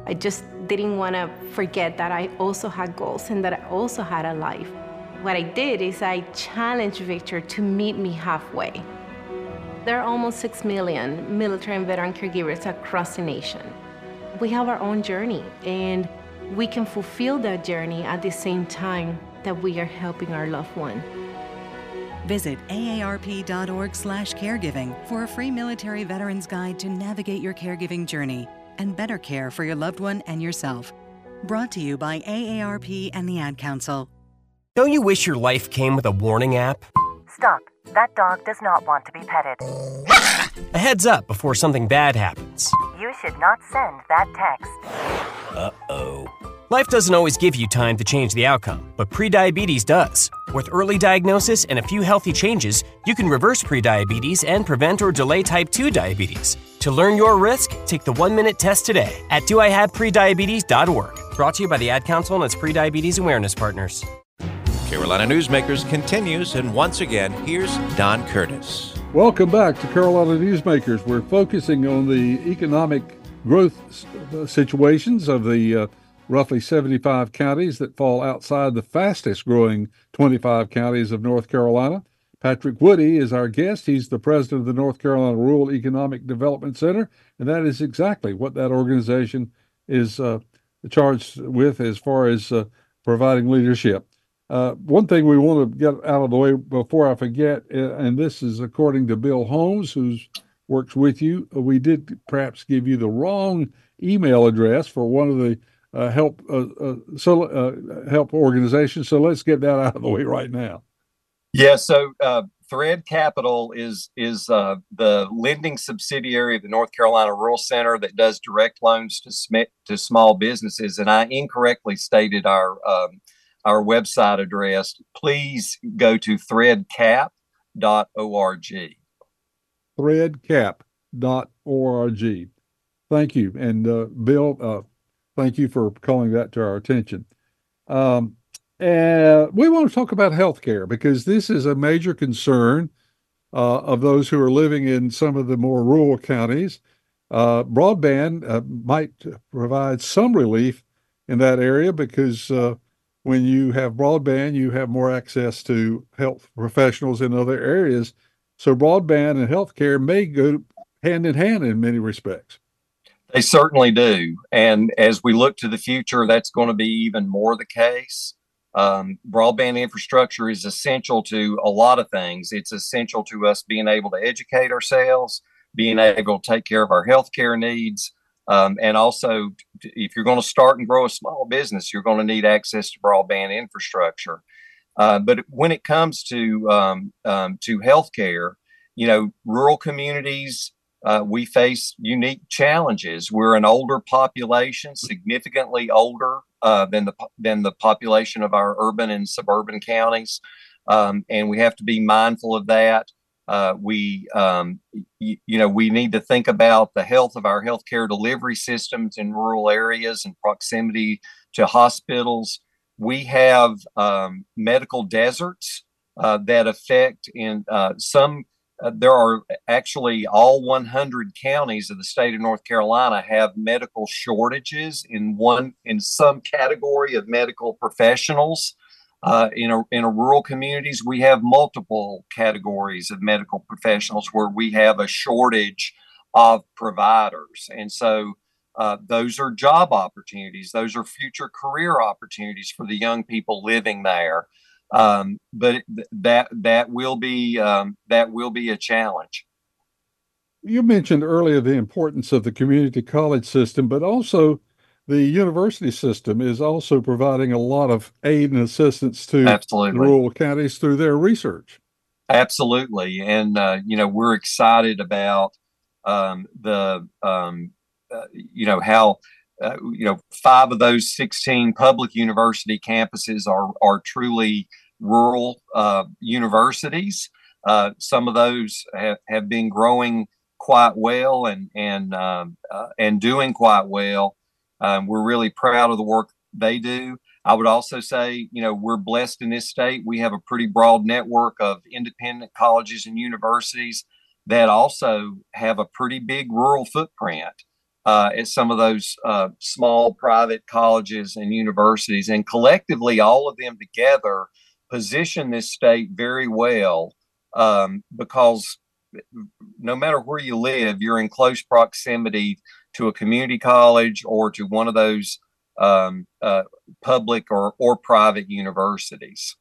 I just didn't want to forget that I also had goals and that I also had a life. What I did is I challenged Victor to meet me halfway. There are almost 6 million military and veteran caregivers across the nation. We have our own journey, and we can fulfill that journey at the same time that we are helping our loved one. Visit aarp.org/caregiving for a free military veterans guide to navigate your caregiving journey and better care for your loved one and yourself. Brought to you by AARP and the Ad Council. Don't you wish your life came with a warning app? Stop. That dog does not want to be petted. a heads up before something bad happens. You should not send that text. Uh oh. Life doesn't always give you time to change the outcome, but prediabetes does. With early diagnosis and a few healthy changes, you can reverse prediabetes and prevent or delay type 2 diabetes. To learn your risk, take the one minute test today at doihaveprediabetes.org. Brought to you by the Ad Council and its prediabetes awareness partners. Carolina Newsmakers continues, and once again, here's Don Curtis. Welcome back to Carolina Newsmakers. We're focusing on the economic growth uh, situations of the uh, roughly 75 counties that fall outside the fastest growing 25 counties of North Carolina. Patrick Woodie is our guest. He's the president of the North Carolina Rural Economic Development Center, and that is exactly what that organization is uh, charged with as far as uh, providing leadership. Uh, one thing we want to get out of the way before I forget, uh, and this is according to Bill Holmes, who works with you, we did perhaps give you the wrong email address for one of the uh, help uh, uh, so uh, help organizations. So let's get that out of the way right now. Yeah. So Thread Capital is is the lending subsidiary of the North Carolina Rural Center that does direct loans to sm- to small businesses. And I incorrectly stated our um, our website address. Please go to threadcap.org. Threadcap.org. Thank you. And uh, Bill, uh, Thank you for calling that to our attention. Um, and we want to talk about healthcare because this is a major concern uh, of those who are living in some of the more rural counties. Uh, broadband uh, might provide some relief in that area because uh, when you have broadband, you have more access to health professionals in other areas. So, broadband and healthcare may go hand in hand in many respects. They certainly do. And as we look to the future, that's going to be even more the case. Um, broadband infrastructure is essential to a lot of things. It's essential to us being able to educate ourselves, being able to take care of our healthcare needs. Um, and also, if you're going to start and grow a small business, you're going to need access to broadband infrastructure. Uh, but when it comes to um, um, to healthcare, you know, rural communities uh, we face unique challenges. We're an older population, significantly older uh, than the than the population of our urban and suburban counties, um, and we have to be mindful of that. Uh, we, um, y- you know, we need to think about the health of our healthcare delivery systems in rural areas and proximity to hospitals. We have um, medical deserts uh, that affect in uh, some uh, there are actually all 100 counties of the state of North Carolina have medical shortages in one in some category of medical professionals. Uh, in a in a rural communities, we have multiple categories of medical professionals where we have a shortage of providers, and so uh, those are job opportunities. Those are future career opportunities for the young people living there. Um, but that that will be um, that will be a challenge. You mentioned earlier the importance of the community college system, but also the university system is also providing a lot of aid and assistance to Absolutely. rural counties through their research. Absolutely, and uh, you know we're excited about um, the um, uh, you know how uh, you know five of those 16 public university campuses are are truly rural uh, universities. Uh, some of those have, have been growing quite well and and um, uh, and doing quite well. Um, we're really proud of the work they do. I would also say, you know, we're blessed in this state. We have a pretty broad network of independent colleges and universities that also have a pretty big rural footprint uh, at some of those uh, small private colleges and universities. And collectively, all of them together position this state very well um, because no matter where you live, you're in close proximity to a community college or to one of those um, uh, public or, or private universities.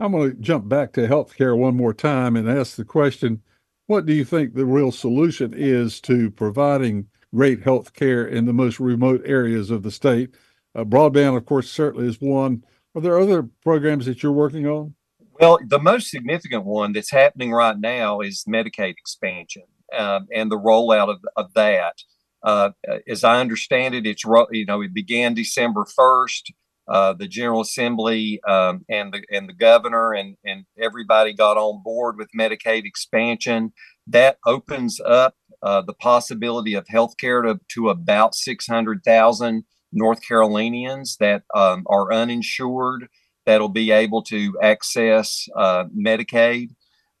I'm going to jump back to healthcare one more time and ask the question what do you think the real solution is to providing great health care in the most remote areas of the state? Uh, broadband, of course, certainly is one. Are there other programs that you're working on? Well, the most significant one that's happening right now is Medicaid expansion um, and the rollout of, of that. Uh, as I understand it, it's you know it began December first. Uh, the General Assembly um, and the and the governor and and everybody got on board with Medicaid expansion. That opens up uh, the possibility of health care to, to about 600,000 North Carolinians that um, are uninsured that'll be able to access uh, Medicaid.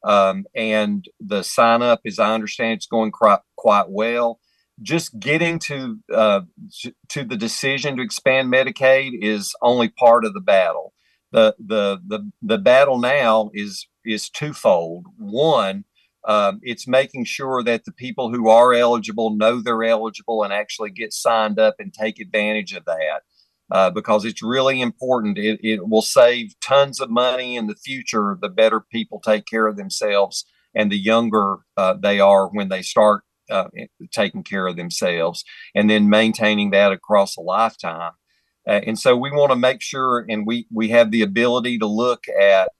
Um, and the sign up, as I understand, it's going quite, quite well. Just getting to uh, to the decision to expand Medicaid is only part of the battle. The the the the battle now is is twofold. One, um, it's making sure that the people who are eligible know they're eligible and actually get signed up and take advantage of that. Uh, because it's really important. It, it will save tons of money in the future the better people take care of themselves and the younger uh, they are when they start uh, taking care of themselves, and then maintaining that across a lifetime. Uh, and so we want to make sure, and we we have the ability to look at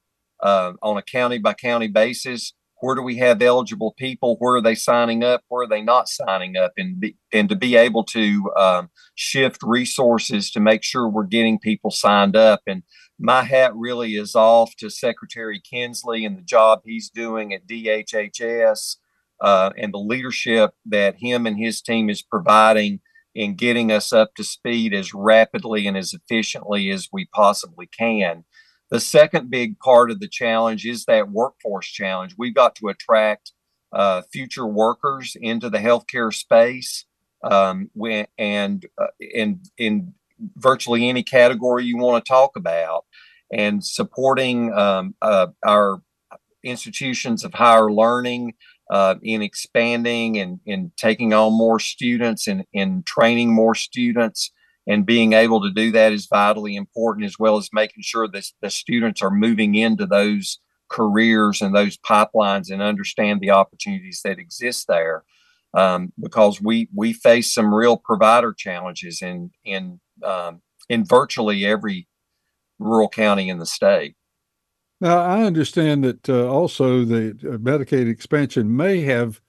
uh, on a county by county basis where do we have eligible people? Where are they signing up? Where are they not signing up? And be, and to be able to um, shift resources to make sure we're getting people signed up. And my hat really is off to secretary kinsley and the job he's doing at dhhs uh, and the leadership that him and his team is providing in getting us up to speed as rapidly and as efficiently as we possibly can the second big part of the challenge is that workforce challenge. We've got to attract uh, future workers into the healthcare space, um, and uh, in in virtually any category you want to talk about, and supporting um, uh, our institutions of higher learning uh, in expanding and in taking on more students and in training more students and being able to do that is vitally important as well as making sure that the students are moving into those careers and those pipelines and understand the opportunities that exist there um, because we we face some real provider challenges in in um, in virtually every rural county in the state. Now, I understand that uh, also the uh, Medicaid expansion may have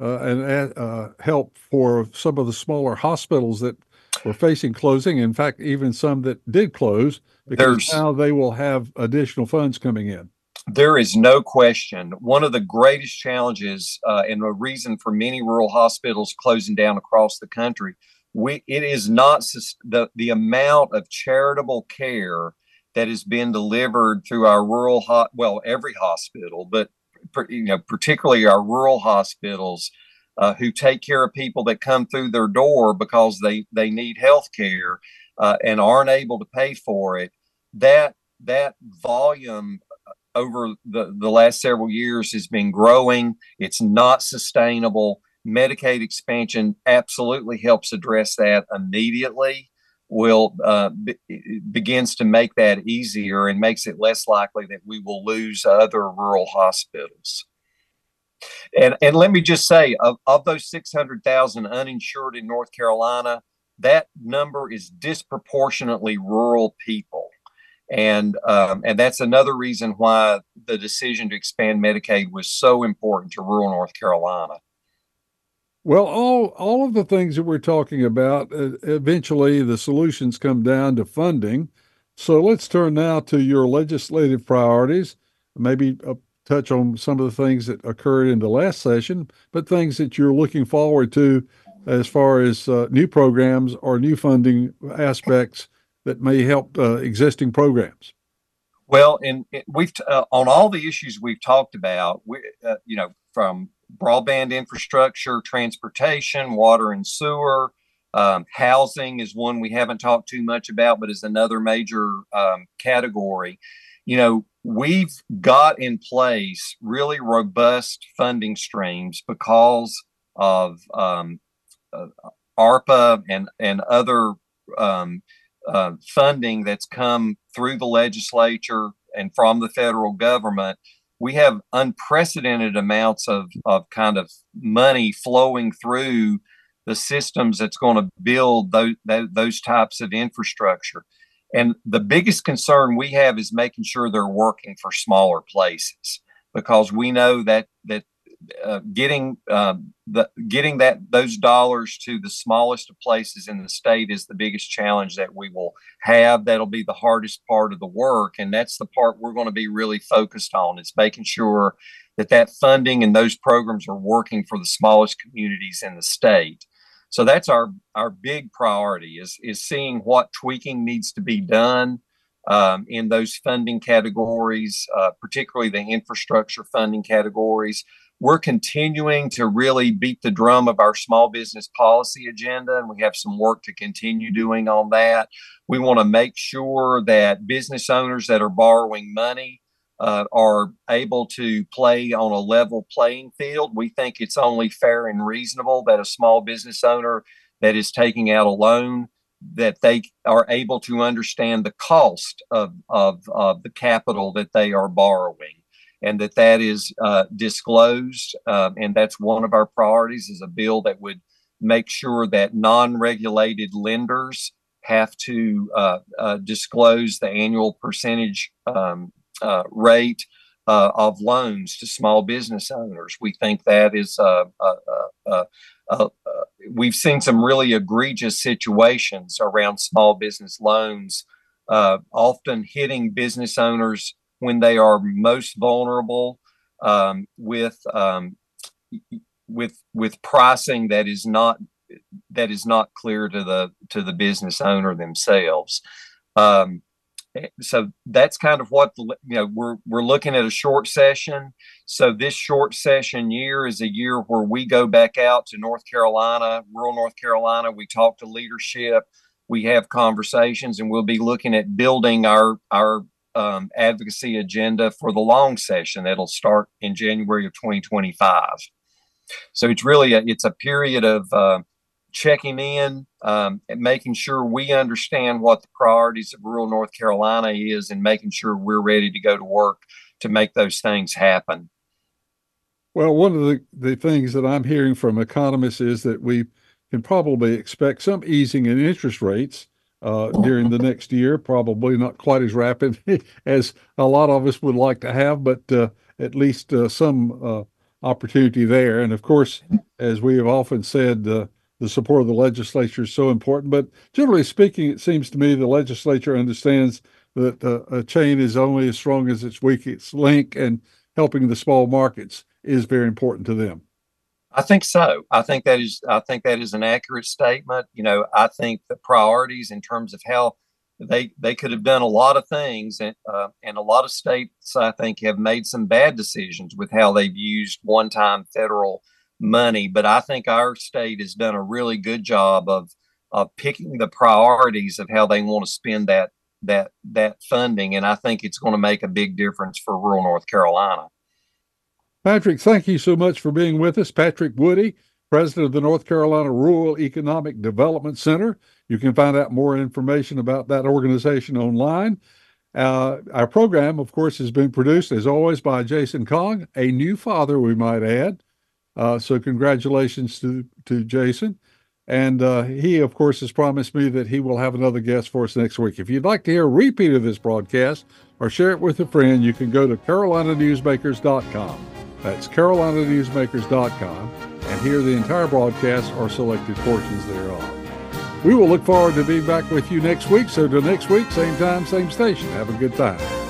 uh, an uh, help for some of the smaller hospitals that were facing closing. In fact, even some that did close because There's, now they will have additional funds coming in. There is no question. One of the greatest challenges uh, and a reason for many rural hospitals closing down across the country, we, it is not the, the amount of charitable care that has been delivered through our rural, ho- well, every hospital, but you know, particularly our rural hospitals uh, who take care of people that come through their door because they they need health care uh, and aren't able to pay for it that that volume uh, over the, the last several years has been growing. It's not sustainable. Medicaid expansion absolutely helps address that immediately will uh, be, begins to make that easier and makes it less likely that we will lose other rural hospitals and and let me just say, of, of those 600,000 uninsured in North Carolina, that number is disproportionately rural people. And um, and that's another reason why the decision to expand Medicaid was so important to rural North Carolina. Well, all all of the things that we're talking about, uh, eventually the solutions come down to funding. So let's turn now to your legislative priorities. Maybe a touch on some of the things that occurred in the last session, but things that you're looking forward to as far as uh, new programs or new funding aspects that may help uh, existing programs. Well, and we've uh, on all the issues we've talked about, we, uh, you know, from broadband infrastructure, transportation, water and sewer, um, housing is one we haven't talked too much about, but is another major um, category. You know, we've got in place really robust funding streams because of um, uh, ARPA and and other um, uh, funding that's come through the legislature and from the federal government, we have unprecedented amounts of, of kind of money flowing through the systems that's going to build those, those types of infrastructure. And the biggest concern we have is making sure they're working for smaller places because we know that that uh, getting um, the getting that those dollars to the smallest of places in the state is the biggest challenge that we will have. That'll be the hardest part of the work, and that's the part we're going to be really focused on. Is making sure that that funding and those programs are working for the smallest communities in the state. So that's our our big priority is is seeing what tweaking needs to be done um, in those funding categories, uh, particularly the infrastructure funding categories we're continuing to really beat the drum of our small business policy agenda, and we have some work to continue doing on that. We want to make sure that business owners that are borrowing money uh, are able to play on a level playing field. We think it's only fair and reasonable that a small business owner that is taking out a loan that they are able to understand the cost of, of, of the capital that they are borrowing and that that is uh, disclosed. Um, and that's one of our priorities is a bill that would make sure that non-regulated lenders have to uh, uh, disclose the annual percentage um, uh, rate uh, of loans to small business owners. We think that is uh, we've seen some really egregious situations around small business loans, often hitting business owners when they are most vulnerable um, with um, with with pricing that is not that is not clear to the to the business owner themselves. Um, so that's kind of what the you know we're we're looking at a short session. So this short session year is a year where we go back out to North Carolina, rural North Carolina. We talk to leadership, we have conversations, and we'll be looking at building our our um, advocacy agenda for the long session that'll start in January of 2025. So it's really a, it's a period of uh, checking in um, and making sure we understand what the priorities of rural North Carolina is, and making sure we're ready to go to work to make those things happen. Well, one of the, the things that I'm hearing from economists is that we can probably expect some easing in interest rates uh, during the next year. Probably not quite as rapid as a lot of us would like to have, but uh, at least uh, some uh, opportunity there. And of course, as we have often said, uh, the support of the legislature is so important. But generally speaking, it seems to me the legislature understands that a chain is only as strong as its weakest link, and helping the small markets is very important to them. I think so. I think that is. I think that is an accurate statement. You know, I think the priorities in terms of how they they could have done a lot of things, and uh, and a lot of states I think have made some bad decisions with how they've used one time federal money. But I think our state has done a really good job of of picking the priorities of how they want to spend that that that funding, and I think it's going to make a big difference for rural North Carolina. Patrick, thank you so much for being with us. Patrick Woodie, president of the North Carolina Rural Economic Development Center. You can find out more information about that organization online. Uh, our program, of course, has been produced as always by Jason Kong, a new father, we might add. Uh, so, congratulations to, to Jason. And uh, he, of course, has promised me that he will have another guest for us next week. If you'd like to hear a repeat of this broadcast or share it with a friend, you can go to carolinanewsmakers.com. That's carolinanewsmakers.com and hear the entire broadcast or selected portions thereof. We will look forward to being back with you next week. So, till next week, same time, same station. Have a good time.